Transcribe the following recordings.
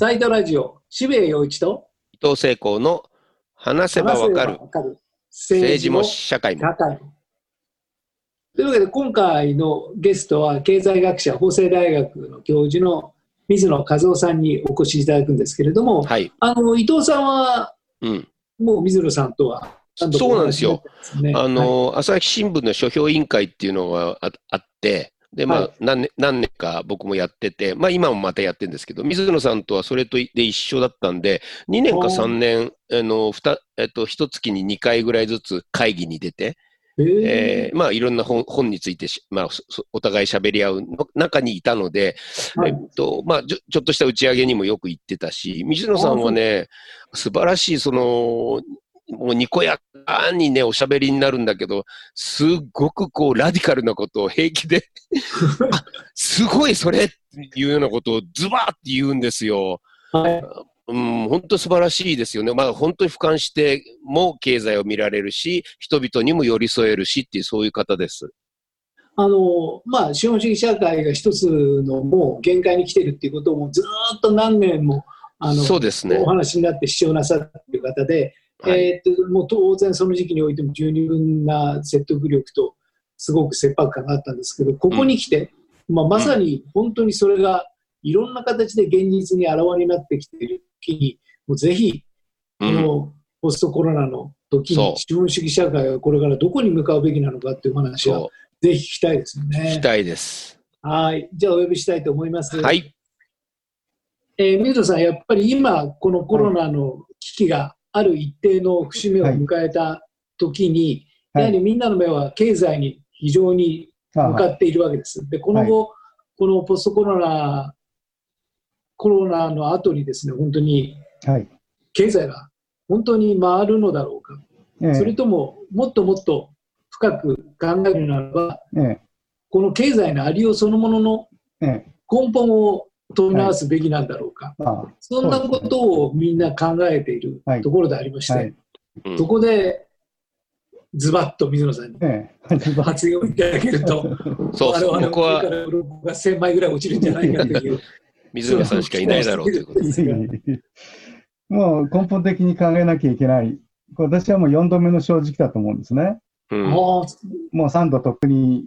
サイドラジオ、渋谷陽一と伊藤聖光の話せばわかる政治も社会も。というわけで今回のゲストは経済学者法政大学の教授の水野和夫さんにお越しいただくんですけれども、はい。あの伊藤さんはうん。もう水野さんとはそうなんですよあの、朝日新聞の書評委員会っていうのがああって、で、まあ、はい。何年、何年か僕もやってて、まあ今もまたやってるんですけど、水野さんとはそれとで一緒だったんで、2年かおー。3年、あの、ふた、えっと、一月に2回ぐらいずつ会議に出て、えーまあいろんな本本についてし、まあ、お互い喋り合うの中にいたので、はい。えっと、まあちょ、ちょっとした打ち上げにもよく行ってたし、水野さんはね、素晴らしい、その、もうにこやかにね、おしゃべりになるんだけど、すっごくこう、ラディカルなことを平気で、あ、すごいそれっていうようなことをズバーって言うんですよ。はいうん、本当素晴らしいですよね。まあ本当に俯瞰しても経済を見られるし、人々にも寄り添えるしっていうそういう方です。あのまあ、資本主義社会が一つのもう限界に来てるっていうことをずーっと何年もあのそうですねお。話になって主張なさっている方で、はいえーっともう当然その時期においても十二分な説得力とすごく切迫感があったんですけどここに来て、まあ、まさに本当にそれがいろんな形で現実に現れになってきている時にもうぜひこうん、のポストコロナの時に資本主義社会はこれからどこに向かうべきなのかっていうお話はそぜひ聞きたいですよう、聞ねき。たいです。はい。じゃあお呼びしたいと思います。はい。えー水野さん、やっぱり今、このコロナの危機がある一定の節目を迎えた時に、はいやはりみんなの目は経済に非常にあ向かっているわけです。で、この後、このポストコロナ、コロナの後にですね、本当にはい。経済が本当に回るのだろうか。ええそれとも、もっともっと深く考えるならば、えこの経済のありようそのものの根本を問い直すべきなんだろうか、あそんなことをみんな考えているはいところでありまして、はい。うんそこでズバッと水野さんにええ。発言をいただけると、そう我々の僕は上から鱗が1000枚ぐらい落ちるんじゃないかという、水野さんしかいないだろうということで。ですがもう根本的に考えなきゃいけない。私はもう4度目の正直だと思うんですね。うんもう3度とっくに、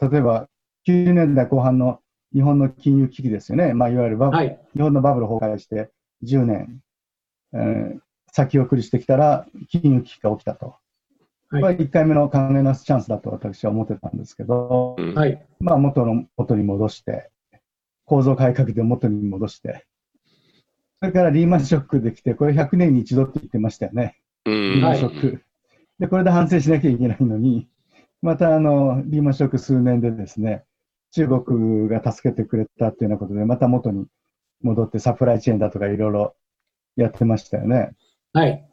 例えば90年代後半の日本の金融危機ですよね。まあ、いわゆるバブ、はい、日本のバブル崩壊して10年、えー先送りしてきたら金融危機が起きたと。はい。これは1回目の考え直すチャンスだと私は思ってたんですけど、うん。はい、まあ、元の元に戻して、構造改革で元に戻して、それからリーマンショックできて、これ100年に一度って言ってましたよね、うん。リーマンショック。で、これで反省しなきゃいけないのに、またあのリーマンショック数年でですね、中国が助けてくれたっていうようなことで、また元に戻ってサプライチェーンだとかいろいろやってましたよね。はい、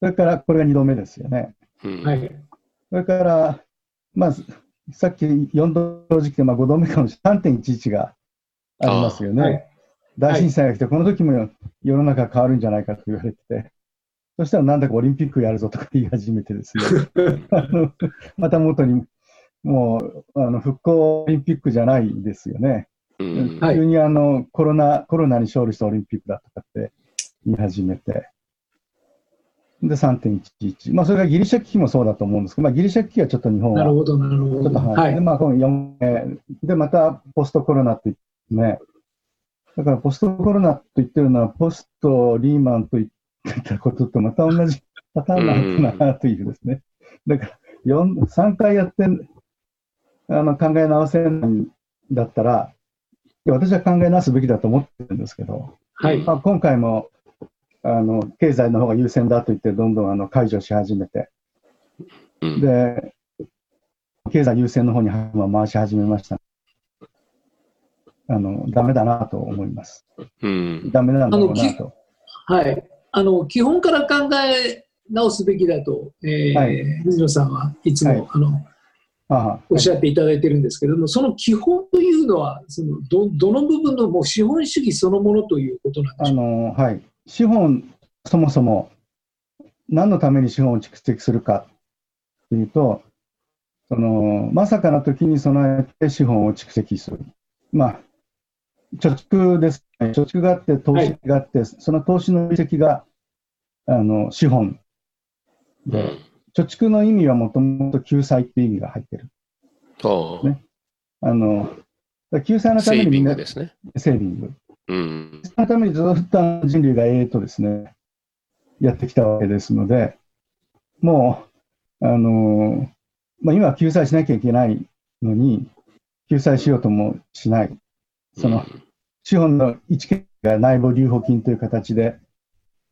それからこれが2度目ですよね。うん。はい、それから、まあ、さっき4度正直で、まあ、5度目かもしれない。3.11がありますよね。はい。大震災が来て、この時も世の中変わるんじゃないかと言われてて、そしたらなんだかオリンピックやるぞとか言い始めてですね、あのまた元に、もうあの復興オリンピックじゃないですよね。うんはい急にあのコロナコロナに勝利したオリンピックだとかって言い始めて、で3.11、まあ、それがギリシャ危機もそうだと思うんですけど、まあ、ギリシャ危機はちょっと日本はなるほど、なるほど。ちょっとは。はいいで、、まあ、この4えーで、またポストコロナって言ってね、だからポストコロナと言ってるのは、ポストリーマンと言ってたこととまた同じパターンなのかなというですね。だから4、3回やってあの考え直せないんだったら、私は考え直すべきだと思ってるんですけど、はい、まあ、今回もあの経済の方が優先だと言って、どんどんあの解除し始めて、うんで、経済優先の方に回し始めました。あの、ダメだなと思います。うんダメなんだろうなと。はい。あの、基本から考え直すべきだと、えーはい水野さんはいつも、はいあの、おっしゃっていただいてるんですけれども、その基本というのは、そのどどの部分のもう資本主義そのものということなんであしょうの、はい。資本、そもそも、何のために資本を蓄積するかというと、その、まさかの時に備えて資本を蓄積する。まあ、貯蓄ですね。貯蓄があって、投資があって、その投資の利益が、あの、資本で、うん。貯蓄の意味はもともと救済っていう意味が入ってる。ねあの、救済のたセービめにみんなングですね。セービング。うん。そのためにずっと人類が永遠とですね、やってきたわけですので、もう、あのまあ、今は救済しなきゃいけないのに、救済しようともしない。その、資本の1件が内部留保金という形で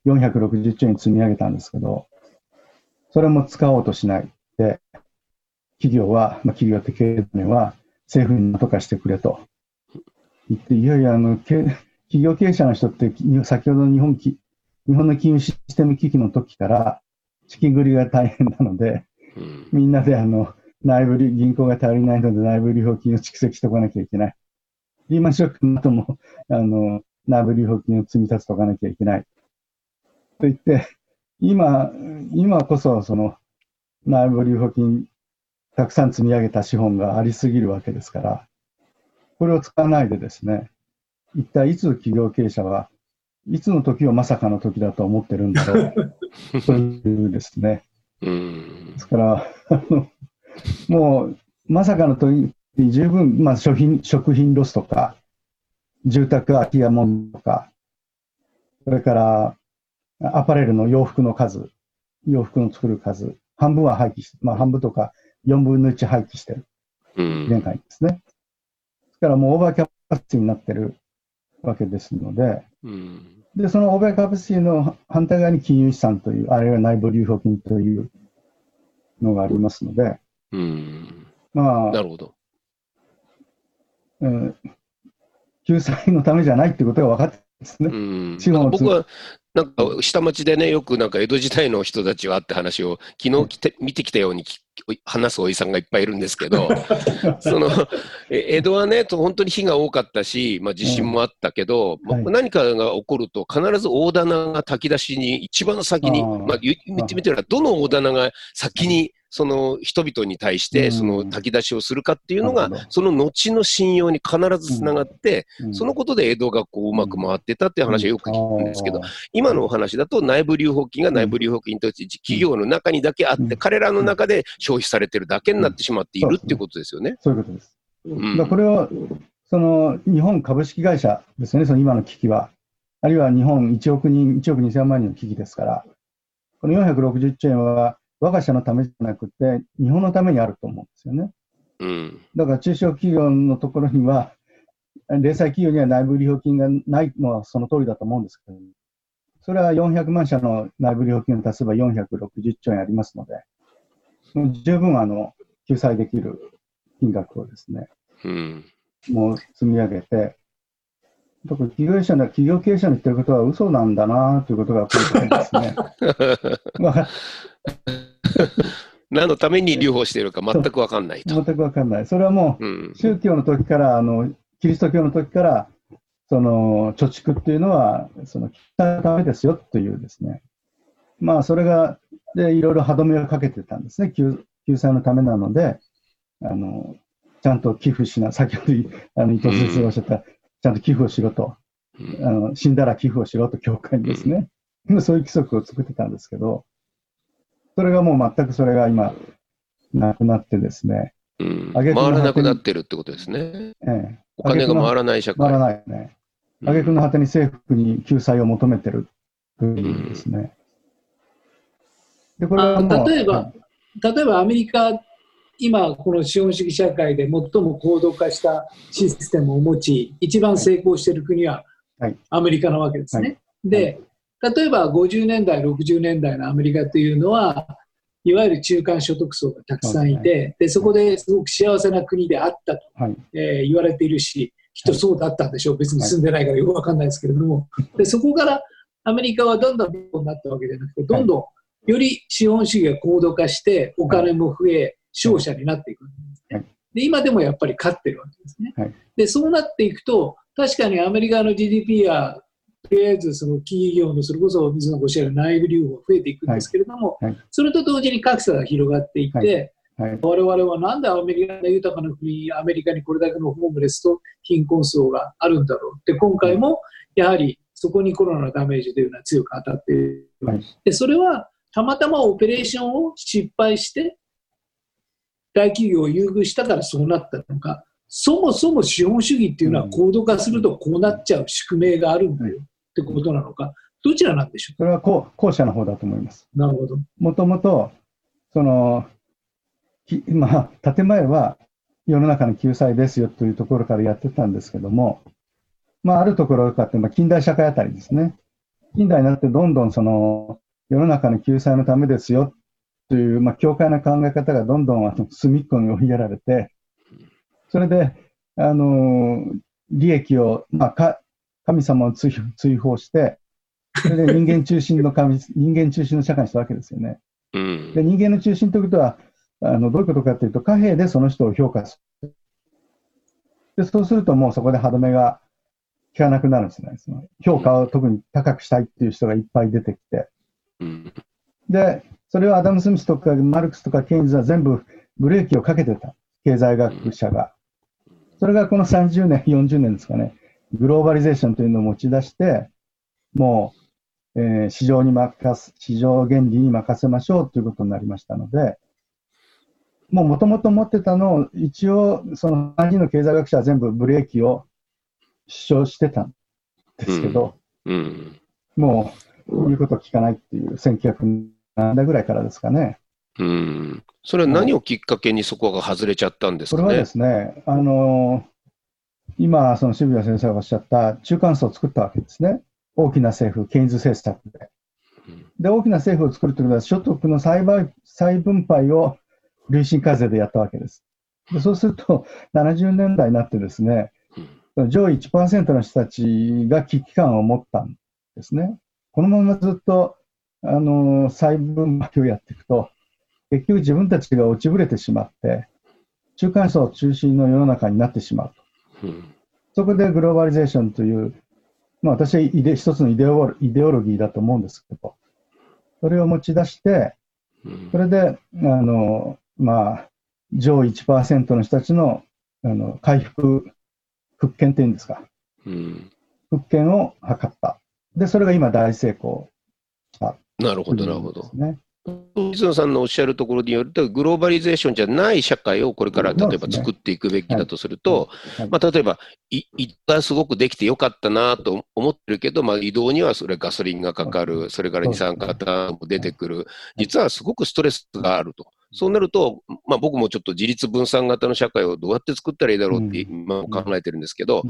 460兆円積み上げたんですけど、それも使おうとしないで、企業は、まあ、企業って経営面は政府に何とかしてくれと言って、いやいや、あの、経企業経営者の人って、き先ほどの日本き日本の金融システム危機の時から、資金繰りが大変なので、うん。みんなであの内部留銀行が足りないので内部留保金を蓄積しておかなきゃいけない。リーマンショックの後もあの内部留保金を積み立てておかなきゃいけない。と言って、今、今こそその内部留保金たくさん積み上げた資本がありすぎるわけですから、これを使わないでですね、一体いつ企業経営者はいつの時をまさかの時だと思ってるんだろう というですね、うんで。すから、もう、まさかの時に十分、まあ、食品食品ロスとか、住宅空き家問題とか、それからアパレルの洋服の数、洋服の作る数、半分は廃棄して、まあ、半分とか4分の1廃棄してる、うん。現在ですね。ですからもうオーバーキャパシティになってるわけですので、うん。で、そのオーバーキャパシティの反対側に金融資産という、あるいは内部留保金というのがありますので、うん。まあな、るほど。うん、救済のためじゃないってことが分かっですうね。ん。資本を僕は、なんか下町でね、よくなんか江戸時代の人たちはって話を昨日来て見てきたようにき話すおじさんがいっぱいいるんですけど、そのえ江戸はね、と本当に火が多かったし、まあ、地震もあったけど、まあはい。何かが起こると、必ず大棚が炊き出しに一番先に、あー。まあ、言言ってみたら、どの大棚が先にその人々に対して、うん。その炊き出しをするかっていうのがその後の信用に必ずつながって、うん。そのことで江戸がこううまく回ってたっていう話はよく聞くんですけど、今のお話だと内部留保金が内部留保金として企業の中にだけあって、うん彼らの中で消費されてるだけになってしまっているっていうことですよね。そういうことです。うん。これを、その日本株式会社ですよね、その今の危機は。あるいは日本1億人、1億2000万人の危機ですから、この460兆円は我が社のためじゃなくて、日本のためにあると思うんですよね。うん。だから中小企業のところには、零細企業には内部留保金がないのはその通りだと思うんですけど、それは400万社の内部留保金を足せば460兆円ありますので、もう十分あの救済できる金額をですね、うん。もう積み上げて、だから企業者の企業経営者の言ってることは嘘なんだなということがこれからですね。何のために留保しているか全くわかんないと。全くわかんない。それはもううん。宗教の時から、あの、キリスト教の時から、その、貯蓄っていうのは、その、聞たためですよというですね。まあ、それが、で、いろいろ歯止めをかけてたんですね。救救済のためなので、あの、ちゃんと寄付しな、先ほど、あの、伊藤先生がおっしゃった、ちゃんと寄付をしろと。うんあの死んだら寄付をしろと教会にですね、そういう規則を作ってたんですけど、それがもう全くそれが今、なくなってですね、うん。回らなくなってるってことですね。ええ、お金が回らない社会。回らないね。うん。挙句の果てに政府に救済を求めてるというですね。で、これはもうあ例えば例えばアメリカ、今、この資本主義社会で最も高度化したシステムを持ち、一番成功している国ははい。アメリカなわけですね。で、例えば50年代、60年代のアメリカというのは、いわゆる中間所得層がたくさんいて、でそこですごく幸せな国であったと、はい、えー言われているし、きっとそうだったんでしょう、別に住んでないからよくわかんないですけれども、でそこからアメリカはどんどんどんなったわけじゃなくて、どんどんより資本主義が高度化して、お金も増え、勝者になっていく。んですね。はい。で今でもやっぱり勝ってるわけですね。はい。でそうなっていくと、確かにアメリカの GDP や、とりあえずその企業のそれこそ水野ごおっしゃる内部留保が増えていくんですけれども、はいはい。それと同時に格差が広がっていって、はいはい、我々はなんでアメリカの豊かな国、アメリカにこれだけのホームレスと貧困層があるんだろうって、今回もやはりそこにコロナのダメージというのは強く当たっている。はい。でそれはたまたまオペレーションを失敗して、大企業を優遇したからそうなったのか、そもそも資本主義っていうのはうん高度化するとこうなっちゃう宿命があるんだよってことなのか、どちらなんでしょそれは後後者の方だと思います。う。なるほど。もともと、その、きまあ、建前は世の中の救済ですよというところからやってたんですけども、まあ、あるところかって、まあ、近代社会あたりですね。近代になってどんどんその、世の中の救済のためですよという、まあ、教会の考え方がどんどんあの隅っこに追いやられて、それで、あの、利益を、まあ、か神様を追追放して、それで人間中心の神、人間中心の社会にしたわけですよね。うんで、人間の中心ということは、あのどういうことかというと、貨幣でその人を評価する。で、そうするともうそこで歯止めが効かなくなるんですね。その評価を特に高くしたいっていう人がいっぱい出てきて。うんで、それをアダム・スミスとかマルクスとかケインズは全部ブレーキをかけてた。経済学者が。それがこの30年、40年ですかね。グローバリゼーションというのを持ち出して、もう、えー市場に任す、市場原理に任せましょうということになりましたので、もう元々持ってたのを、一応、その3人の経済学者は全部ブレーキを主張してたんですけど、うんもう言うことを聞かないっていう、1900年代ぐらいからですかね。うんそれは何をきっかけにそこが外れちゃったんですかね？これはで。すね、あの今、その渋谷先生がおっしゃった中間層を作ったわけですね。大きな政府、ケインズ政策で。で、大きな政府を作るということは、所得の再再分配を累進課税でやったわけです。でそうすると、70年代になってですね、上位1%の人たちが危機感を持ったんですね。このままずっと、あの再分配をやっていくと、結局自分たちが落ちぶれてしまって、中間層中心の世の中になってしまうと。うん。そこでグローバリゼーションという、まあ、私はイデ一つのイデオイデオロギーだと思うんですけど、それを持ち出して、うん。それで、あの、まあ、上位1%の人たちの、あの、回復、復権っていうんですか、うん。復権を図った。で、それが今大成功した。なるほど、なるほど。水野さんのおっしゃるところによると、グローバリゼーションじゃない社会をこれから例えば作っていくべきだとすると、はい。まあ、例えば、い移動がすごくできてよかったなと思ってるけど、まあ、移動にはそれガソリンがかかる、それから二酸化炭も出てくる、実はすごくストレスがあると。そうなると、まあ、僕もちょっと自立分散型の社会をどうやって作ったらいいだろうって今考えてるんですけど、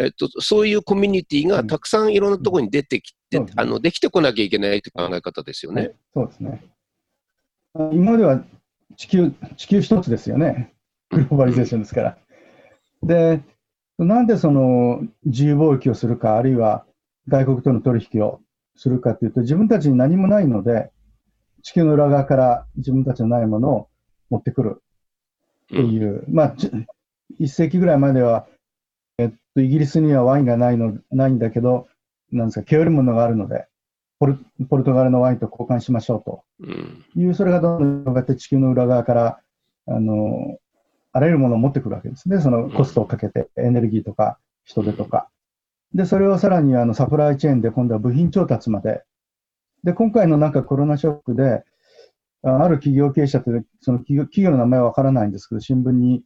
えっと、そういうコミュニティがたくさんいろんなところに出てきて、うんあのできてこなきゃいけないという考え方ですよね。はい。そうですね。あ今までは地球、地球一つですよね。グローバリゼーションですから。で、なんでその自由貿易をするか、あるいは外国との取引をするかというと、自分たちに何もないので、地球の裏側から自分たちのないものを持ってくる。っていう、まあ、ち一世紀ぐらいまでは、えっと、イギリスにはワインがないのないんだけど、なんですか、毛織物があるので、ポルポルトガルのワインと交換しましょうと。うんいう、それがどんどん広がって地球の裏側から、あの、あらゆるものを持ってくるわけですね。そのコストをかけて、エネルギーとか人手とか。で、それをさらにあのサプライチェーンで今度は部品調達まで。で、今回のなんかコロナショックで、あある企業経営者って、その企業企業の名前はわからないんですけど、新聞に、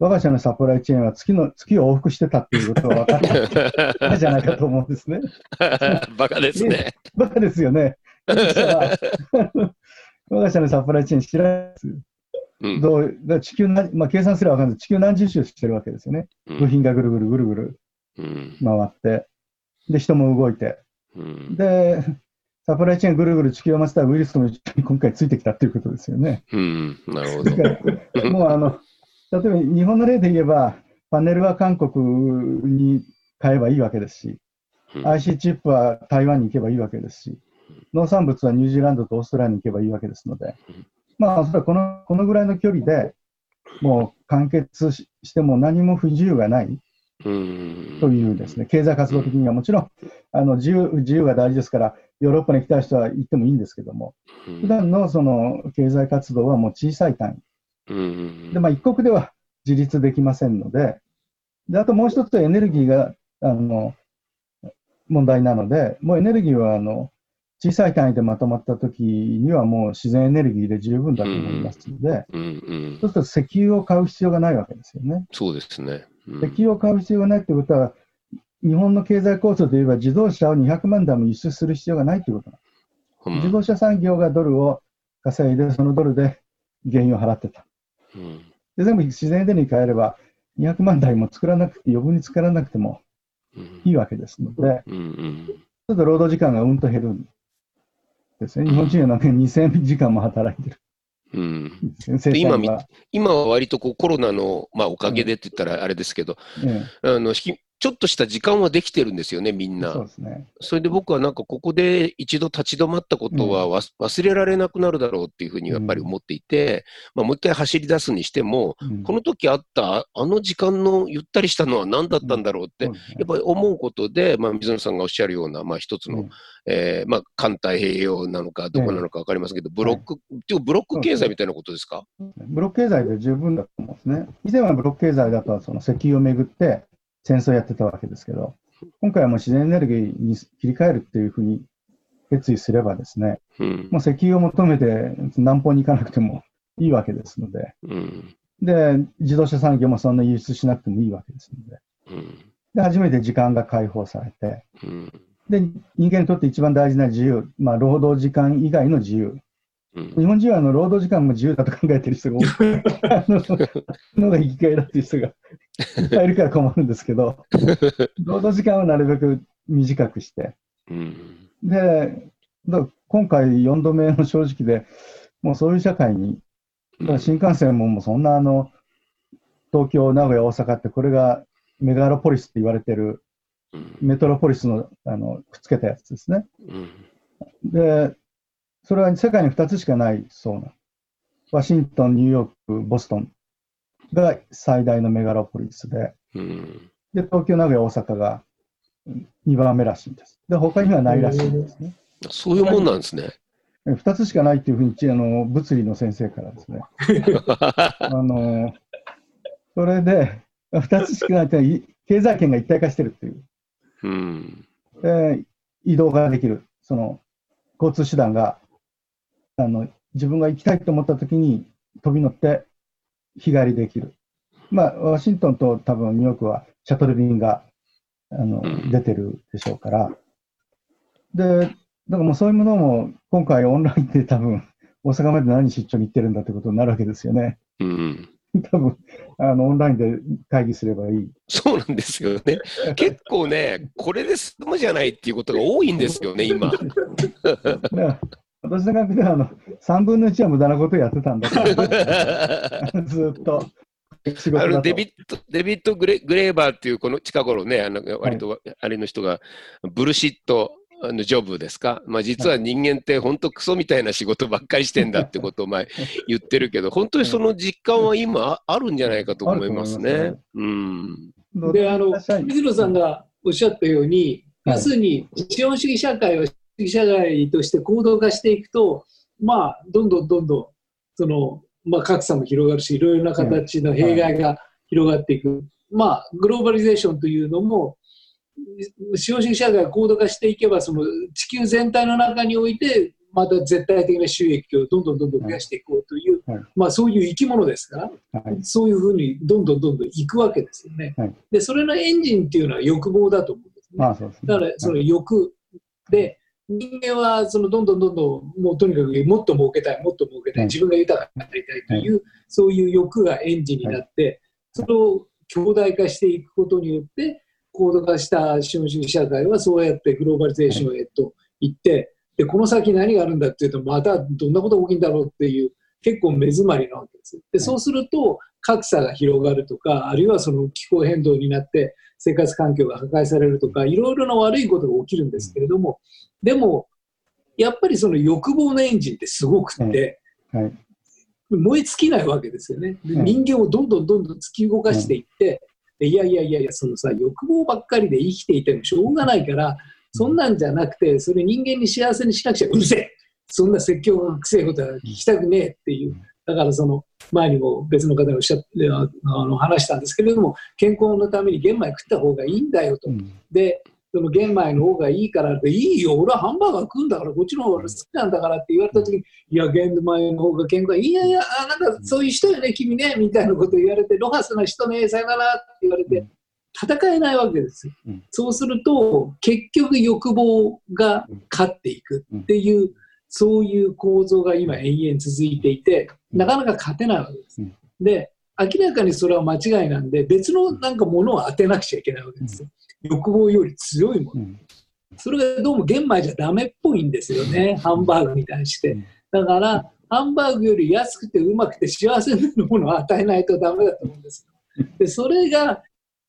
我が社のサプライチェーンは月の、月を往復してたっていうことが分かった んじゃないかと思うんですね。バカですね。バカですよね。我が社のサプライチェーン知らないです。うんどう地球何、まあ、計算すれば分かんない地球何十周してるわけですよね。うん部品がぐるぐるぐるぐるうん回って、で、人も動いて、うんで、サプライチェーンぐるぐる地球を回したらウイルスも一緒に今回ついてきたっていうことですよね。うんなるほど。もうあの、例えば日本の例で言えば、パネルは韓国に買えばいいわけですし、うん。IC チップは台湾に行けばいいわけですし、農産物はニュージーランドとオーストラリアに行けばいいわけですので、まあ、それはこのこのぐらいの距離でもう完結ししても何も不自由がないうん。というですね、経済活動的にはもちろんあの自由自由が大事ですから、ヨーロッパに来た人は行ってもいいんですけども、うん。普段のその経済活動はもう小さい単位。で、まあ、一国では自立できませんので、であともう一つはエネルギーがあの問題なので、もうエネルギーはあの小さい単位でまとまったときにはもう自然エネルギーで十分だと思いますので、うんうんそうすると石油を買う必要がないわけですよね。そうですね。うん石油を買う必要がないということは、日本の経済構造で言えば自動車を200万台も輸出する必要がないということなんですうん自動車産業がドルを稼いで、そのドルで原油を払ってた。うん。で全部自然エネルギー変えれば、200万台も作らなくて、余分に作らなくてもうん。いいわけですので、うんうん。ちょっと労働時間がうんと減るんですね。日本人はなんか2000時間も働いてる。うん。今今は割とこうコロナの、まあ、おかげでって言ったらあれですけど、えあのひちょっとした時間はできてるんですよね、みんえそうな。ですね。それで僕はなんかここで一度立ち止まったことはわす忘れられなくなるだろうっていうふうにやっぱり思っていて、まあ、もう一回走り出すにしても、うん。この時あったあの時間のゆったりしたのは何だったんだろうって、やっぱり思うことで、まあ、水野さんがおっしゃるような、まあ、一つの、うん。えーまあ、環太平洋なのか、どこなのか分かりませんけど、ブロック、っていうブロック経済みたいなことですか、ブロック経済で十分だと思うんですね。以前はブロック経済だとその石油をめぐって戦争をやってたわけですけど、今回はもう自然エネルギーに切り替えるっていうふうに決意すればですね、うん。もう石油を求めて南方に行かなくてもいいわけですので、うん。で、自動車産業もそんな輸出しなくてもいいわけですので、うん。で、初めて時間が解放されて、うん。で、人間にとって一番大事な自由、まあ、労働時間以外の自由。うん日本人はあの労働時間も自由だと考えてる人が多い。あののが生きがいだっていう人がいっぱいいるから困るんですけど、労働時間をなるべく短くして、うんで、今回4度目の正直で、もうそういう社会に、新幹線ももうそんなあの、東京、名古屋、大阪ってこれがメガロポリスって言われてるうんメトロポリスのあのくっつけたやつですね。うんで、それは世界に2つしかないそうな。ワシントン、ニューヨーク、ボストンが最大のメガロポリスで、うんで、東京、名古屋、大阪が2番目らしいんです。で、他にはないらしいんですね。そういうもんなんですね。2つしかないっていうふうに、あの物理の先生からですね。あのそれで、2つしかないっていうのは、い経済圏が一体化してるっていう。うんで移動ができる、その交通手段があの自分が行きたいと思ったときに飛び乗って日帰りできる。まあ、ワシントンと多分ニューヨークはシャトル便があの、うん出てるでしょうから。で、だからもうそういうものも今回オンラインで多分大阪まで何出張に行ってるんだってことになるわけですよね。うん多分あのオンラインで会議すればいい。そうなんですよね。結構ね、これで済むじゃないっていうことが多いんですよね、今。私の学ではあの3分の1は無駄なことをやってたんだから、ずーっと。仕事だと。あのデビットデビッドグレ・グレーバーっていうこの近頃ね、あの割とあれの人が、ブルシットあのジョブですか、まあ、実は人間って本当クソみたいな仕事ばっかりしてんだってことを前言ってるけど、本当にその実感は今ああるんじゃないかと思いますね。うん。で、あの、水野さんがおっしゃったように、はい。要するに資本主義社会を主義社会として行動化していくと、まあ、どんどんどんどん、その、まあ、格差も広がるし、いろいろな形の弊害が広がっていく。まあ、グローバリゼーションというのも、資本主義社会が高度化していけば、その地球全体の中において、また絶対的な収益をどんどんどんどん増やしていこうという、はいまあそういう生き物ですから、はいそういうふうにどんどんどんどんいくわけですよね。はいで、それのエンジンっていうのは欲望だと思うんですね。まあそうですね。だからその欲で、人間はそのどんどんどんどんもうとにかくもっと儲けたい、もっと儲けたい、はい。自分が豊かになりたいという、そういう欲がエンジンになって、それを強大化していくことによって、高度化した資本主義社会はそうやってグローバリゼーションへと行って、でこの先何があるんだっていうと、またどんなことが起きるんだろうっていう、結構目詰まりなわけです。でそうすると、格差が広がるとか、あるいはその気候変動になって生活環境が破壊されるとか、いろいろな悪いことが起きるんですけれども、でも、やっぱりその欲望のエンジンってすごくって、はい。燃え尽きないわけですよね。人間をどんどんどんどん突き動かしていって、でいやいやいやいや、そのさ、欲望ばっかりで生きていてもしょうがないから、そんなんじゃなくて、それ人間に幸せにしなくちゃうるせえ。そんな説教がくせえことは聞きたくねえっていう、だからその前にも別の方がおっしゃってあの話したんですけれども健康のために玄米食った方がいいんだよと、うん。でその玄米の方がいいからっていいよ俺はハンバーガー食うんだからこっちの方が好きなんだからって言われた時にいや玄米の方が健康いいやいやあなんかそういう人よね君ねみたいなこと言われてロハスな人ねさよならって言われて戦えないわけですよ、うん。そうすると結局欲望が勝っていくっていう、そういう構造が今延々続いていてなかなか勝てないわけです、うん。で明らかにそれは間違いなんで別のなんかものを当てなくちゃいけないわけですよ、欲望より強いもの。うん。それがどうも玄米じゃダメっぽいんですよね、ハンバーグに対して。うん。だから、ハンバーグより安くてうまくて幸せになるものを与えないとダメだと思うんですよ。で、それが見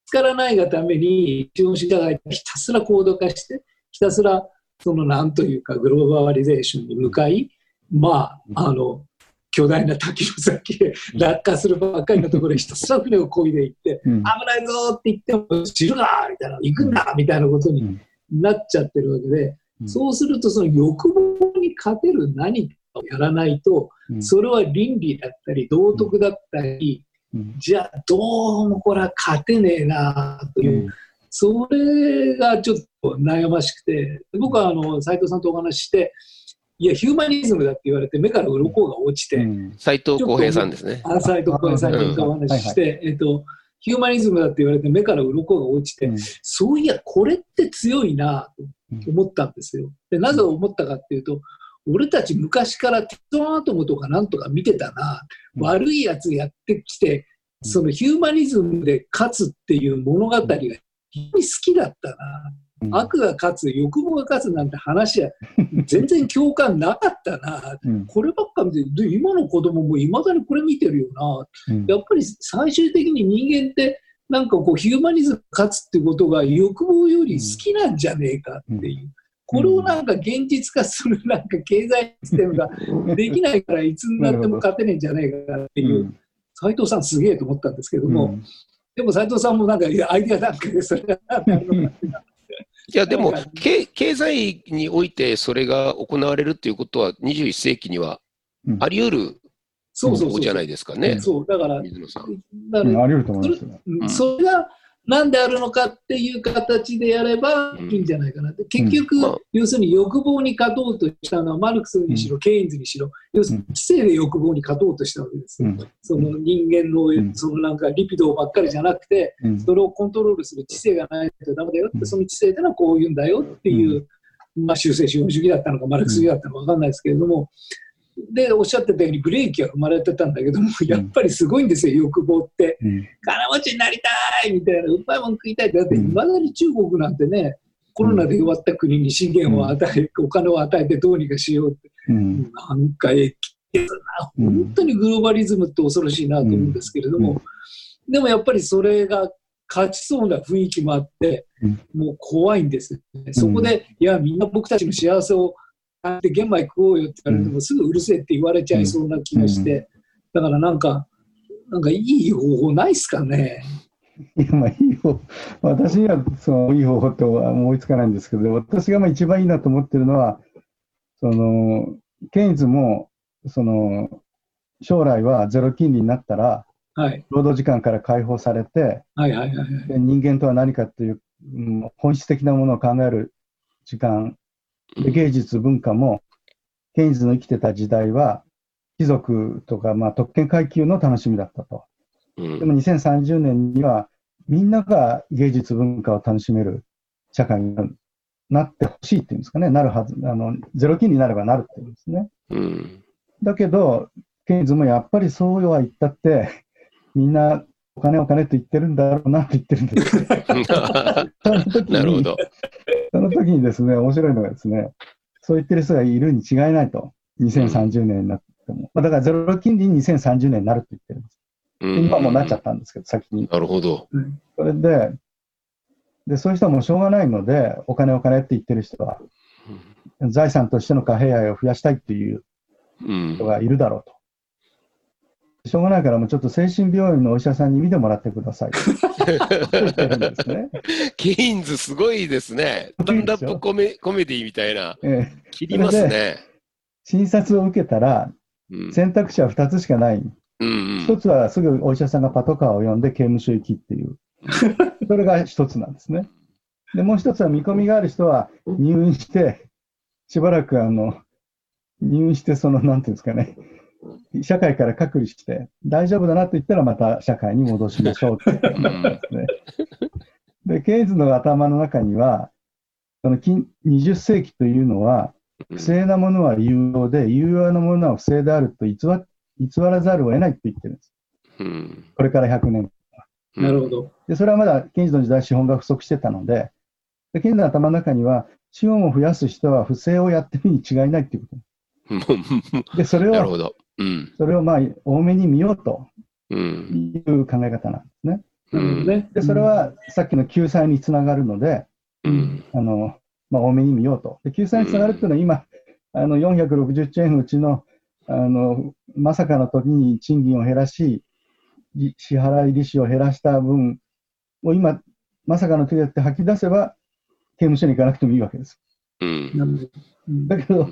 つからないがために、資本主義社会ひたすら高度化して、ひたすら、そのなんというか、グローバリゼーションに向かい、まあ、あの、巨大な滝の先へ落下するばっかりのところへひたすら船を漕いでいって、うん危ないぞって言っても、知るなみたいな、行くんだみたいなことにうん。なっちゃってるわけで、うん。そうするとその欲望に勝てる何かをやらないと、うん。それは倫理だったり道徳だったり、うん。じゃあどうもこれは勝てねえなという、それがちょっと悩ましくて、僕はあの斉藤さんとお話しして、いや、ヒューマニズムだって言われて、目から鱗が落ちて、うん斉藤浩平さんですね。あ斉藤浩平さんにお話しして、えっと、ヒューマニズムだって言われて、目から鱗が落ちて、うんそういや、これって強いなと思ったんですよ。でなぜ思ったかっていうと、俺たち昔からテトアトムとかなんとか見てたな、うん悪いやつやってきて、うんそのヒューマニズムで勝つっていう物語が非常に好きだったな。うん。悪が勝つ、欲望が勝つなんて話は全然共感なかったな。うん。こればっか見て、で今の子供もいまだにこれ見てるよな。うん。やっぱり最終的に人間って、なんかこうヒューマニズム勝つってことが欲望より好きなんじゃねえかっていう。これをなんか現実化するなんか経済システムが できないからいつになっても勝てねえんじゃねえかっていう、斉藤さんすげえと思ったんですけども、うん。でも斉藤さんもなんかいやアイデア段階でそれが何なのかいや、でも経経済においてそれが行われるっていうことは、21世紀にはあり得るそうじゃないですかね。そうだから水野さん。だからうんあり得ると思いますよ。うんうんそれが何であるのかっていう形でやればいいんじゃないかな。って、結局、まあ。要するに欲望に勝とうとしたのはマルクスにしろ、ケインズにしろ要するに知性で欲望に勝とうとしたわけですよ、うん。その人間のん。そのなんかリピドばっかりじゃなくてうん。それをコントロールする知性がないとダメだよって、うん。その知性ってのはこういうんだよっていう、まあ、修正資本主義だったのかマルクス主義だったのか分かんないですけれども、でおっしゃってたようにブレーキは生まれてたんだけどもやっぱりすごいんですよ欲望って。うん。金持ちになりたいみたいな、うっぱいもん食いたいって、だっていまだに中国なんてね、コロナで弱った国に資源を与え、お金を与えてどうにかしようって、うん。なんかえ本当にグローバリズムって恐ろしいなと思うんですけれども、でもやっぱりそれが勝ちそうな雰囲気もあって、うん。もう怖いんですよね。そこで、いや、みんな僕たちの幸せを買って玄米食おうよって言われても、すぐうるせえって言われちゃいそうな気がして、だからなんか、なんかいい方法ないっすかね。いやまあいい方私にはそのいい方法って思いつかないんですけど、私がまあ一番いいなと思ってるのは、そのケインズもその将来はゼロ金利になったら、はい。労働時間から解放されて、はいはいはいはい。で人間とは何かっていう、うん本質的なものを考える時間、で芸術、文化も、ケインズの生きてた時代は、貴族とか、まあ、特権階級の楽しみだったと。うんでも2030年には、みんなが芸術文化を楽しめる社会になってほしいっていうんですかね、なるはず、あの、ゼロ金になればなるっていうんですね。うんだけど、ケインズもやっぱりそうは言ったって、みんなお金お金って言ってるんだろうなって言ってるんですよ。なるほど。その時にですね、面白いのがですね、そう言ってる人がいるに違いないと。2030年になっても。まあだからゼロ金利に2030年になるって言ってるんです。うん今もうなっちゃったんですけど、先に。なるほど。それで、で、そういう人はもうしょうがないので、お金お金って言ってる人は、財産としての貨幣愛を増やしたいっていううん人がいるだろうと。しょうがないから、もうちょっと精神病院のお医者さんに見てもらってください。ね。ケインズすごいですね。スタンダップコメコメディみたいな。ええ切りますね。診察を受けたら、うん選択肢は2つしかない。うん一つはすぐお医者さんがパトカーを呼んで刑務所行きっていう。それが一つなんですね。で、もう一つは見込みがある人は入院して、しばらくあの、入院して、その、なんていうんですかね、社会から隔離して、大丈夫だなと言ったらまた社会に戻しましょうってですね。で、ケインズの頭の中には、その近20世紀というのは、不正なものは有用で、有用なものは不正であると偽らざるを得ないと言ってるんです。うんこれから100年。なるほど。で、それはまだケインズの時代資本が不足してたので、でケインズの頭の中には、資本を増やす人は不正をやってるに違いないっていうこうんと。で、それを、なるほど。うん。それをまあ、多めに見ようとうん。いう考え方なんですね。うん。で、それはさっきの救済につながるので、うん。あの、まあ、多めに見ようと。で、救済につながるっていうのは今、あの、460兆円のうちの、あの、まさかの時に賃金を減らし、り支払い利子を減らした分を今、まさかの時だって吐き出せば、刑務所に行かなくてもいいわけです。うんだけど、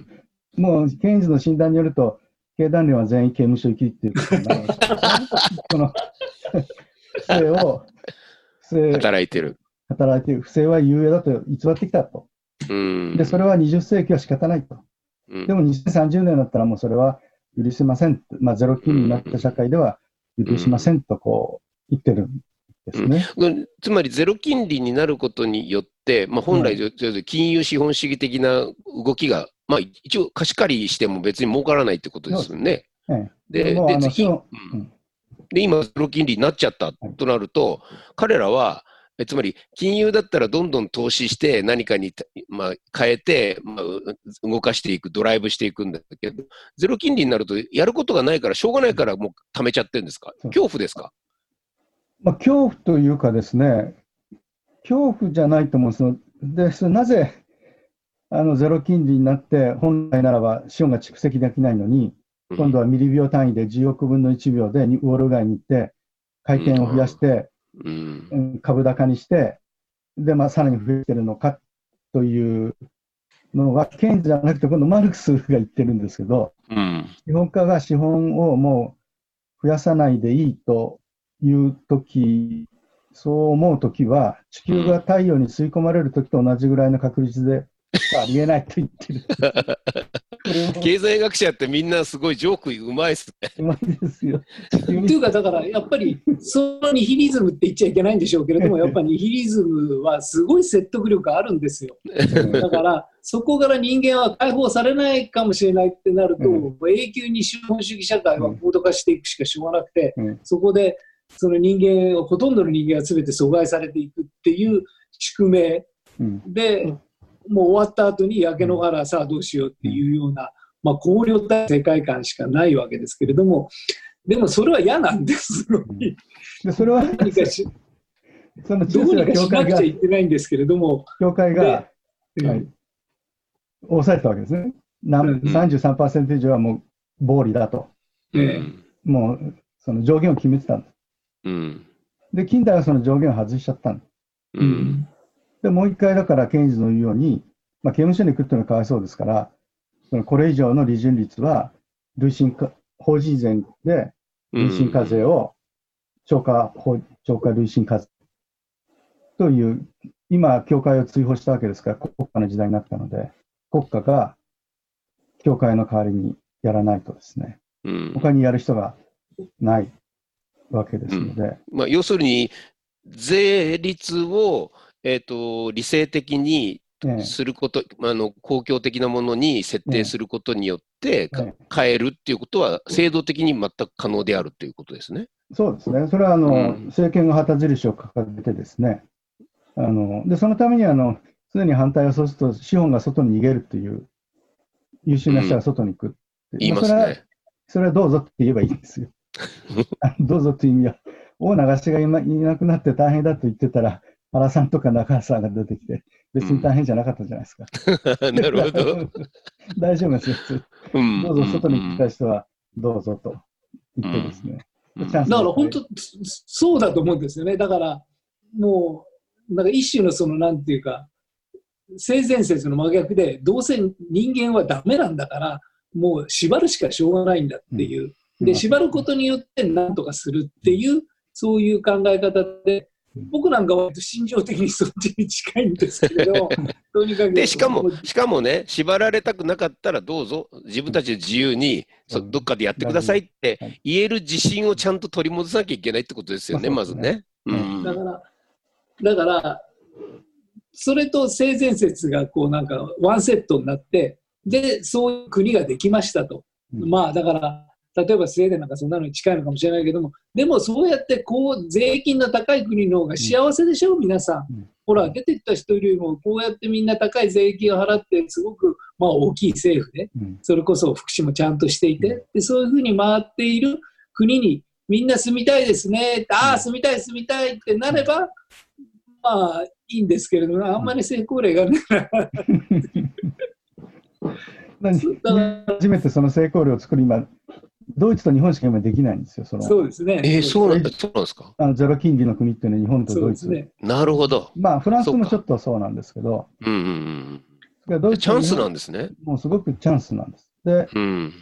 もう、ケインズの診断によると、経団連は全員刑務所行きっていうことに の、不正を、不正、働いてる。働いている、不正は有用だと偽ってきたと。うん。で、それは20世紀は仕方ないと。うんでも2030年だったらもうそれは許せません。まあ、ゼロ金利になった社会では許しませんとこう言ってるんですね。うんつまりゼロ金利になることによって、まあ、本来、金融資本主義的な動きが、まあ、一応貸し借りしても別に儲からないってことですよね。ええ。でで次で今、ゼロ金利になっちゃったとなると、彼らは、えつまり金融だったらどんどん投資して何かに、まあ、変えて、まあ、う動かしていく、ドライブしていくんだけど、ゼロ金利になるとやることがないから、しょうがないからもう貯めちゃってるんですか？恐怖ですか？まあ、恐怖というかですね、恐怖じゃないと思うんですよ。で、なぜあのゼロ金利になって、本来ならば資本が蓄積できないのに、今度はミリ秒単位で10億分の1秒でウォール街に行って、回転を増やして、株高にして、で、まあ、さらに増えてるのかというのは、ケインズじゃなくて、今度マルクスが言ってるんですけど、うん。資本家が資本をもう増やさないでいいというとき、そう思うときは、地球が太陽に吸い込まれるときと同じぐらいの確率でありえないと言ってる。経済学者ってみんなすごいジョークうまいっすね。うまいですよ。といにうか、だからやっぱり、そのニヒリズムって言っちゃいけないんでしょうけれども、やっぱりニヒリズムはすごい説得力あるんですよ。だから、そこから人間は解放されないかもしれないってなると、うん永久に資本主義社会は高度化していくしかしょうがなくて、うんそこでその人間を、ほとんどの人間が全て阻害されていくっていう宿命うんで、もう終わった後に焼け野原、さあどうしようっていうような、まあ、荒涼た世界観しかないわけですけれども、でもそれは嫌なんです、すごいでそれは、何かしそのどうにかしな会がくちゃいけないんですけれども、教会が、うん。はい、抑えてたわけですね。なんうん。33%以上はもう暴利だと。うええ。んもうその上限を決めてたんです。うん。で、近代はその上限を外しちゃったんです。ううんんで、もう一回だから、ケインズの言うように、まあ、刑務所に行くっていうのはかわいそうですから、そのこれ以上の利潤率は、累進課、法人税で累進課税を超過法、超過累進課税という、今、教会を追放したわけですから、国家の時代になったので、国家が教会の代わりにやらないとですね、うん。他にやる人がないわけですので、まあ、要するに、税率を、えー、と理性的にええ。すること、あの公共的なものに設定することによって、かえ。変えるっていうことは、制度的に全く可能であるということですね。そうですね、それはあの、うん。政権が旗印を掲げてですね、あのでそのためにあの常に反対をそうすると、資本が外に逃げるという、優秀な人が外に行く言いますそれはね。それはどうぞって言えばいいんですよ。あどうぞっていう意味は、大長氏が今いなくなって大変だと言ってたら、原さんとか中原さんが出てきて、別に大変じゃなかったじゃないですか。なるほど。大丈夫ですよ。うんどうぞ外に来た人はどうぞと言ってですね。だから本当、そうだと思うんですよね。だから、もう、なんか一種のその、なんていうか、性善説の真逆で、どうせ人間はダメなんだから、もう縛るしかしょうがないんだっていう。で、縛ることによって何とかするっていう、そういう考え方で、僕なんかは心情的にそっちに近いんですけれど、とにかく。で、しかも、しかもね、縛られたくなかったらどうぞ、自分たちで自由に、そどっかでやってくださいって言える自信をちゃんと取り戻さなきゃいけないってことですよね、まずね。うん、だから、だから、それと性善説がこうなんかワンセットになって、で、そういう国ができましたと。うん。まあだから、例えばスウェーデンなんかそんなのに近いのかもしれないけども、でもそうやってこう税金の高い国の方が幸せでしょ、皆さん。うん。ほら、出てった人よりもこうやってみんな高い税金を払って、すごくまあ大きい政府で、うん。それこそ福祉もちゃんとしていて、でそういうふうに回っている国にみんな住みたいですね、ああ、住みたい、住みたいってなれば、まあいいんですけれども、あんまり成功例がないから、何だから。初めてその成功例を作る今、ドイツと日本しか今できないんですよ。そのそうですね。えーそうなんだそうなんですか？あのゼロ金利の国っていうのは日本とドイツ。なるほど。まあ、フランスもちょっとそうなんですけど、うんうんうん。ドイツチャンスななんですね。もうすごくチャンスなんです。で、うん。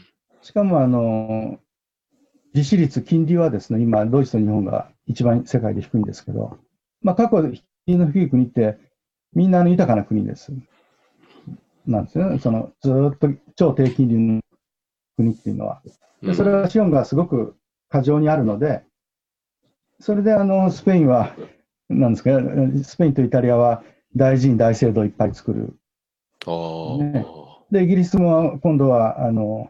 しかもあの、利子率、金利はですね、今、ドイツと日本が一番世界で低いんですけど、まあ、過去、金利の低い国って、みんなあの豊かな国です。なんですよね。その、ずーっと超低金利の国っていうのは。でそれは資本がすごく過剰にあるので、それであのスペインは、なんですか、スペインとイタリアは大臣大制度をいっぱい作る。ねで、イギリスも今度はあの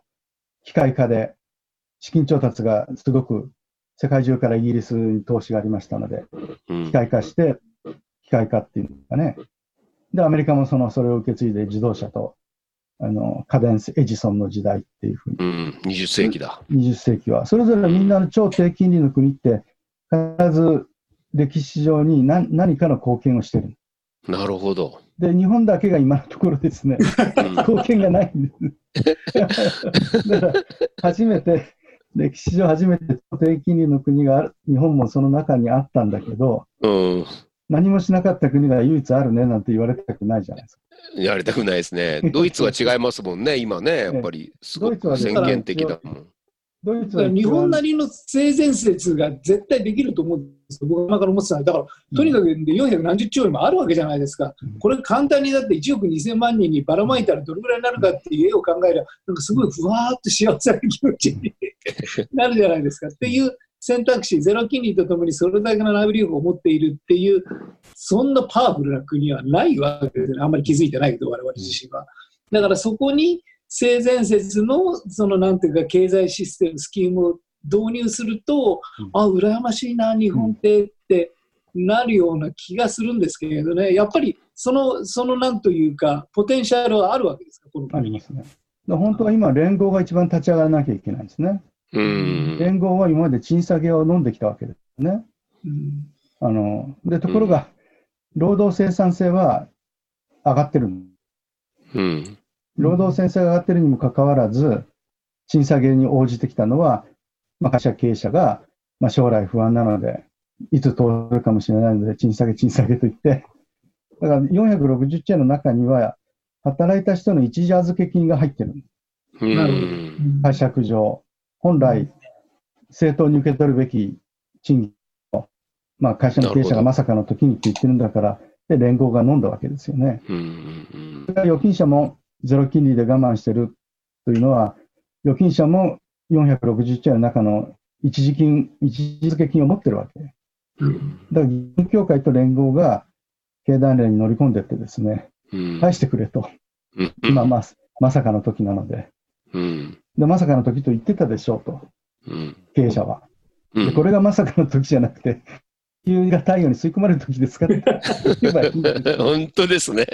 機械化で資金調達がすごく世界中からイギリスに投資がありましたので、うん機械化して、機械化っていうのかね。で、アメリカもそのそれを受け継いで自動車とあの家電エジソンの時代っていうふうにうん、20世紀だ。20世紀は、それぞれみんなの超低金利の国って、必ず歴史上に何何かの貢献をしてる。なるほど。で、日本だけが今のところですね、うん貢献がないんです。だから、初めて、歴史上初めて超低金利の国がある、日本もその中にあったんだけど、うん。何もしなかった国が唯一あるねなんて言われたくないじゃないですか。やりたくないですね。ドイツは違いますもんね、今ね、やっぱり。すごくドイツはね宣言的だもん。ドイツは日本なりの性善説が絶対できると思うんですよ、僕は前から思ってただから、とにかくで400何十兆円もあるわけじゃないですかうん、これ簡単にだって1億2000万人にばらまいたらどれぐらいになるかっていう絵を考えれば、なんかすごいふわーっと幸せな気持ちに なるじゃないですか。っていう選択肢、ゼロ金利とともにそれだけの内部留保を持っているっていう、そんなパワフルな国はないわけですよね、あんまり気づいてないけど、我々自身は。だからそこに性善説のそのなんていうか経済システム、スキームを導入すると、うんあ、羨ましいな、日本ってってなるような気がするんですけれどね、やっぱりその、そのなんというか、ポテンシャルはあるわけですか、この。ありますね。で本当は今、連合が一番立ち上がらなきゃいけないんですね。うん。連合は今まで賃下げを飲んできたわけですね。うんあのでところが、労働生産性は上がってる。うん。労働生産性が上がってるにもかかわらず、賃下げに応じてきたのは、まあ、会社経営者が、まあ、将来不安なので、いつ通るかもしれないので、賃下げ、賃下げと言って、だから460兆円の中には、働いた人の一時預け金が入ってる。うんなるほど解釈上、本来、正当に受け取るべき賃金を、まあ、会社の経営者がまさかの時にって言ってるんだから、で、連合が飲んだわけですよね。預金者もゼロ金利で我慢してるというのは、預金者も460兆円の中の一時金、一時付け金を持ってるわけ。だかうんら、銀行協会と連合が経団連に乗り込んでってですね、うん。返してくれと。うん今、まあ、まさかの時なので。うん。で、まさかの時と言ってたでしょうと、うん。経営者は。うん。でこれがまさかの時じゃなくて、急が太陽に吸い込まれる時ですかって 言えばいい本当ですね。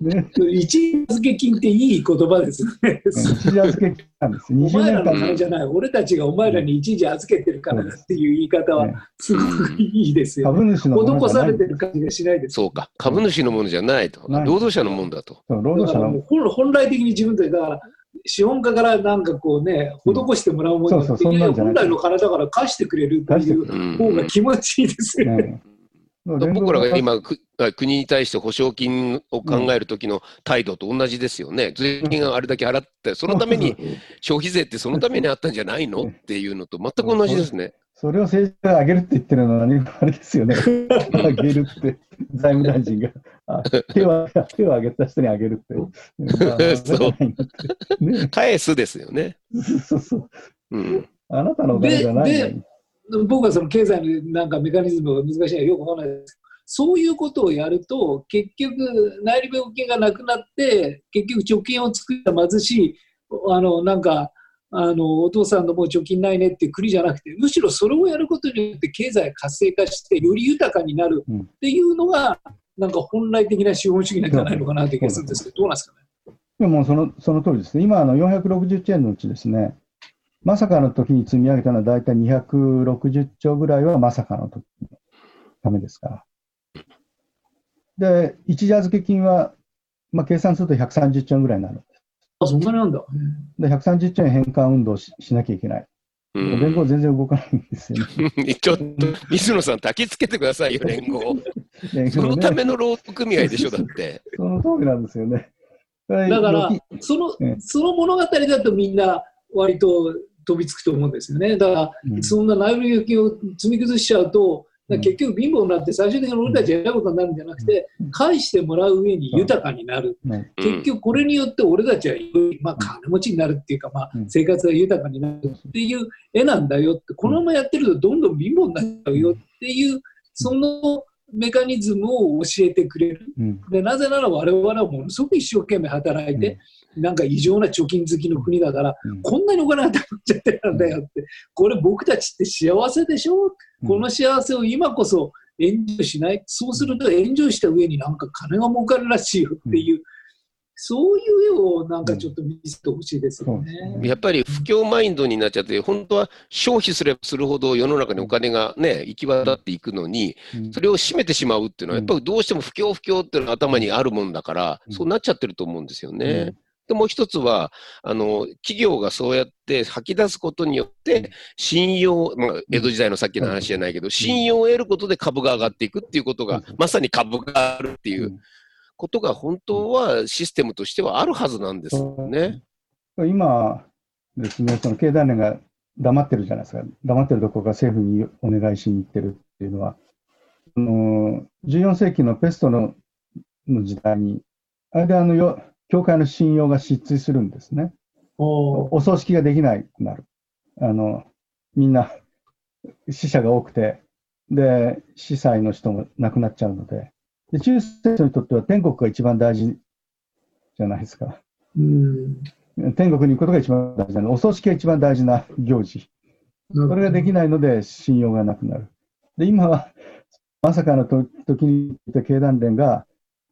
ね。一時預け金っていい言葉ですね。一時預けなんです。お20前らの年間金じゃない、俺たちがお前らに一時預けてるからだっていう言い方はねすごくいいですよ、株主のもの施さじゃないれてる感じがしないです。そうか。株主のものじゃないと。労働者のものだと。労だ働者の本本来的に自分たちだから資本家からなんかこうね施してもらうものそうそうそんなんじゃない本来の金だから貸してくれるっていううん。方が気持ちいいですよね。ね僕らが今、国に対して保証金を考えるときの態度と同じですよね。税金があれだけ払って、そのために、消費税ってそのためにあったんじゃないの？っていうのと全く同じですね。それを政治家が上げるって言ってるのは何あれですよね。上げるって、財務大臣が。手を 手を挙げた人にあげるって。返すですよね。そうそう。うん、あなたのお金じゃないのに。僕はその経済のなんかメカニズムが難しいのはよくわからないですそういうことをやると、結局、内裏病金がなくなって、結局、貯金を作った貧しい、あのなんかあの、お父さんのもう貯金ないねって国じゃなくて、むしろそれをやることによって経済活性化して、より豊かになるっていうのが、なんか本来的な資本主義なんじゃないのかなって気がするんですけど、どうなんですかね？でもそのその通りですね、今、あの460兆円のうちですね、まさかの時に積み上げたのは大体260兆ぐらいはまさかの時のためですから。で、一時預け金は、まあ、計算すると130兆円ぐらいになるんです。あ、そんなになんだ。で、130兆円返還運動ししなきゃいけない。連合全然動かないんですよね。ちょっと、水野さん、焚きつけてくださいよ、連合。ね、そのための労働組合でしょ、だって。その通りなんですよね。だから、その、その物語だとみんな割と飛びつくと思うんですよね。だから、うん、そんな内部預金を積み崩しちゃうと、結局貧乏になって最終的に俺たちやることになるんじゃなくて、返してもらう上に豊かになる。結局これによって俺たちは、まあ、金持ちになるっていうか、まあ、生活が豊かになるっていう絵なんだよって、このままやってるとどんどん貧乏になっちゃうよっていう、そのメカニズムを教えてくれる。でなぜなら我々はものすごく一生懸命働いて、なんか異常な貯金好きの国だから、うん、こんなにお金がたまっちゃってるんだよって、これ僕たちって幸せでしょ、うん、この幸せを今こそエンジョイしない？そうするとエンジョイした上になんか金が儲かるらしいよっていう、うん、そういう絵をなんかちょっと見せてほしいですよね、やっぱり不況マインドになっちゃって、本当は消費すればするほど世の中にお金がね、行き渡っていくのに、それを占めてしまうっていうのは、やっぱりどうしても不況不況っていうのは頭にあるもんだから、そうなっちゃってると思うんですよね。で、もう一つは、あの、企業がそうやって吐き出すことによって、信用、まあ、江戸時代のさっきの話じゃないけど、信用を得ることで株が上がっていくっていうことが、まさに株があるっていうことが本当はシステムとしてはあるはずなんですよね。今ですね、その経団連が黙ってるじゃないですか。黙ってるところが政府にお願いしに行ってるっていうのは、あの14世紀のペストのの時代に、あれであのよ教会の信用が失墜するんですね。お葬式ができないくなる。あの、みんな死者が多くて、で、司祭の人も亡くなっちゃうので、で中世にとっては天国が一番大事じゃないですか。うん天国に行くことが一番大事なの。お葬式が一番大事な行事。それができないので信用がなくなる。で、今は、まさかの時に経団連が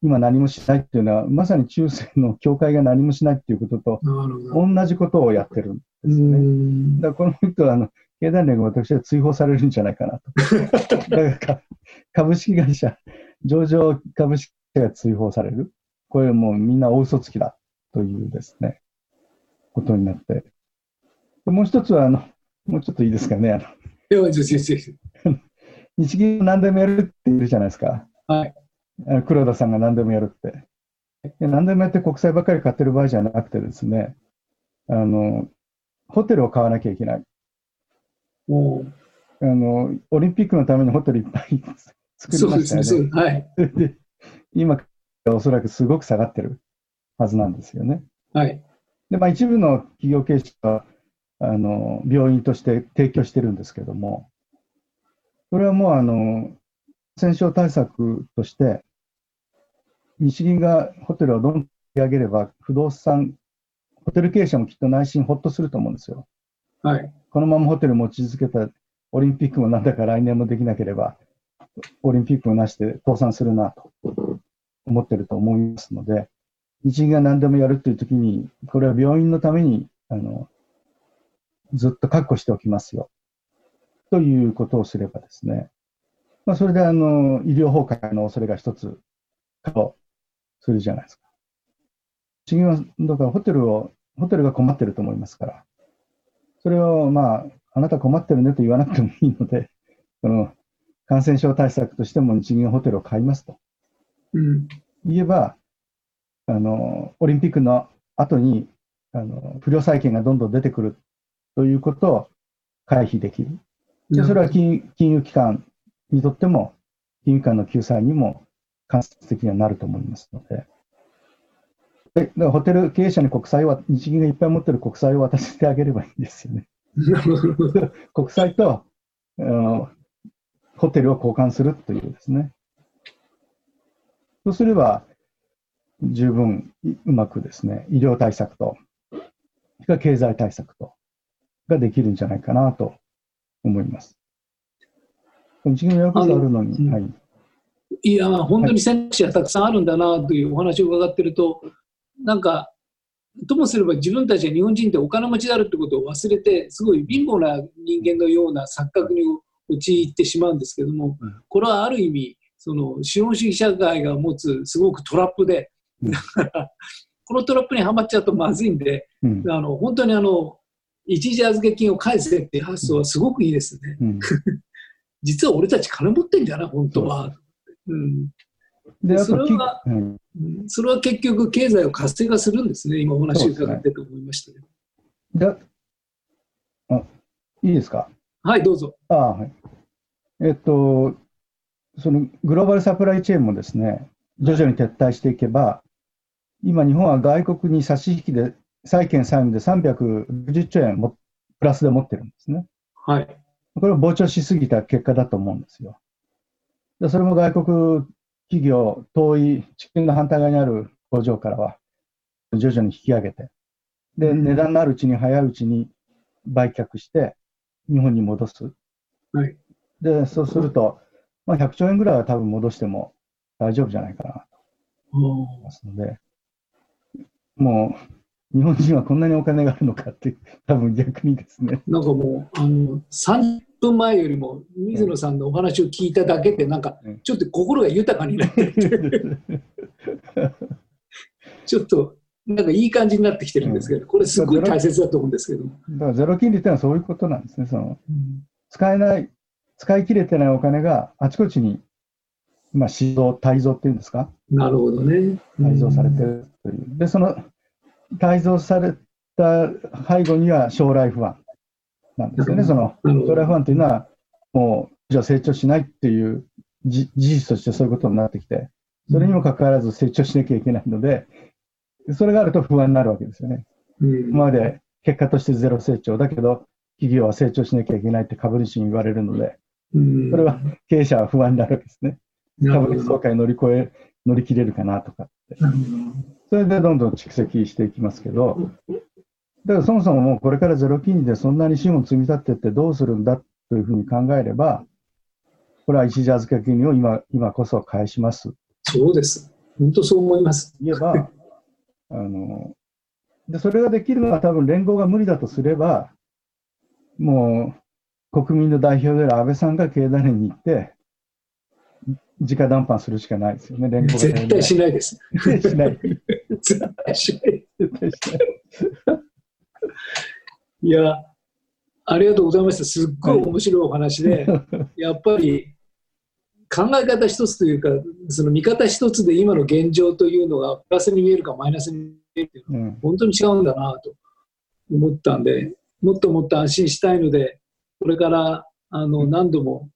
今何もしないっていうのは、まさに中世の教会が何もしないっていうことと、同じことをやってるんですね。だからこの人は、あの、経団連が私は追放されるんじゃないかなと。だから株式会社、上場株式が追放される。これもうみんな大嘘つきだというですね、ことになって。もう一つは、あの、もうちょっといいですかね。あの日銀何でもやるって言うじゃないですか。はい。黒田さんが何でもやるって。何でもやって国債ばっかり買ってる場合じゃなくてですね、あの、ホテルを買わなきゃいけない。おあの、オリンピックのためにホテルいっぱい作りましたよね。そうですね。はい。今、おそらくすごく下がってるはずなんですよね。はい。で、まあ一部の企業経営者は、あの、病院として提供してるんですけども、これはもうあの、戦勝対策として、日銀がホテルをどんどん上げれば、不動産、ホテル経営者もきっと内心ほっとすると思うんですよ。はい。このままホテル持ち続けたオリンピックもなんだか来年もできなければ、オリンピックをなして倒産するなと思ってると思いますので、日銀が何でもやるというときに、これは病院のために、あの、ずっと確保しておきますよ。ということをすればですね、まあ、それであの医療崩壊の恐れが一つかとするじゃないですか。地銀は、だからホテルを、ホテルが困ってると思いますから、それをまあ、あなた困ってるねと言わなくてもいいので、その感染症対策としても日銀がホテルを買いますとうん。言えば、あの、オリンピックの後に、あの、不良債権がどんどん出てくるということを回避できる。でそれは金金融機関にとっても、金融機関の救済にも間接的にはなると思いますので。でだからホテル経営者に国債は、日銀がいっぱい持ってる国債を渡してあげればいいんですよね。国債とあのホテルを交換するというですね。そうすれば、十分いうまくですね、医療対策と、そ経済対策と、ができるんじゃないかなと思います。日銀のやることあるのに、はい。いや、本当に選択肢がたくさんあるんだなというお話を伺ってると、なんか、ともすれば自分たちは日本人ってお金持ちであるってことを忘れて、すごい貧乏な人間のような錯覚に陥ってしまうんですけどもうん、これはある意味、その資本主義社会が持つすごくトラップで、うん。だから、このトラップにはまっちゃうとまずいんで、うん。あの本当にあの一時預け金を返せっていう発想はすごくいいですね。うん、実は俺たち金持ってんだな、本当は。それはそれは結局、経済を活性化するんですね、今お話を伺ってと思いましたけど。であいいですか？はい、どうぞ。ああはい。えっと、そのグローバルサプライチェーンもですね、徐々に撤退していけば、今、日本は外国に差し引きで、債券債務で360兆円もプラスで持ってるんですね。はい。これを膨張しすぎた結果だと思うんですよ。でそれも外国企業、遠い地球の反対側にある工場からは徐々に引き上げて、で、うん値段のあるうちに早いうちに売却して、日本に戻す。はい。で、そうすると、まあ、100兆円ぐらいは多分戻しても大丈夫じゃないかなと思いますので、もう、日本人はこんなにお金があるのかって、多分逆にですね。なんかもう、あの、30分前よりも、水野さんのお話を聞いただけで、なんかうん、ちょっと心が豊かになって、ちょっと、なんかいい感じになってきてるんですけど、これすごい大切だと思うんですけども。だからゼロ金利っていうのはそういうことなんですね。そのうん使えない、使い切れてないお金があちこちに、まあ、市場、滞蔵っていうんですか、なるほどね。滞蔵されてるという。で、その滞蔵された背後には将来不安なんですよね。その将来不安というのは、もう、じゃあ成長しないっていうじ事実としてそういうことになってきて、それにもかかわらず成長しなきゃいけないので、それがあると不安になるわけですよね。うん今まで結果としてゼロ成長だけど、企業は成長しなきゃいけないって株主に言われるので、うんそれは経営者は不安になるわけですね。株主総会乗り越え、乗り切れるかなとかって。それでどんどん蓄積していきますけど、だからそもそももうこれからゼロ金利でそんなに資本積み立ててどうするんだというふうに考えれば、これは一時預け金を今今こそ返します。そうです。本当そう思います。言えば、あの、で、それができるのは多分連合が無理だとすれば、もう国民の代表である安倍さんが経団連に行って、直談判するしかないですよね、連合が絶対しないです。絶対しない。絶対しない。絶対しない。いや、ありがとうございました。すっごい面白いお話で、やっぱり考え方一つというか、その見方一つで今の現状というのがプラスに見えるかマイナスに見えるというのはうん本当に違うんだなと思ったんで、もっともっと安心したいので、これからあの何度も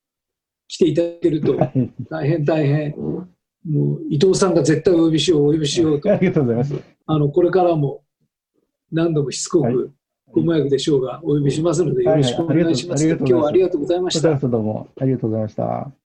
来ていただけるとはい 大変大変、もう伊藤さんが絶対お呼びしよう、お呼びしようとあ、りがとうございます。あのこれからも何度もしつこはいく、ご迷惑でしょうが、お呼びしますので、よろしくお願いします。今日はありがとうございましたどうもありがとうございました。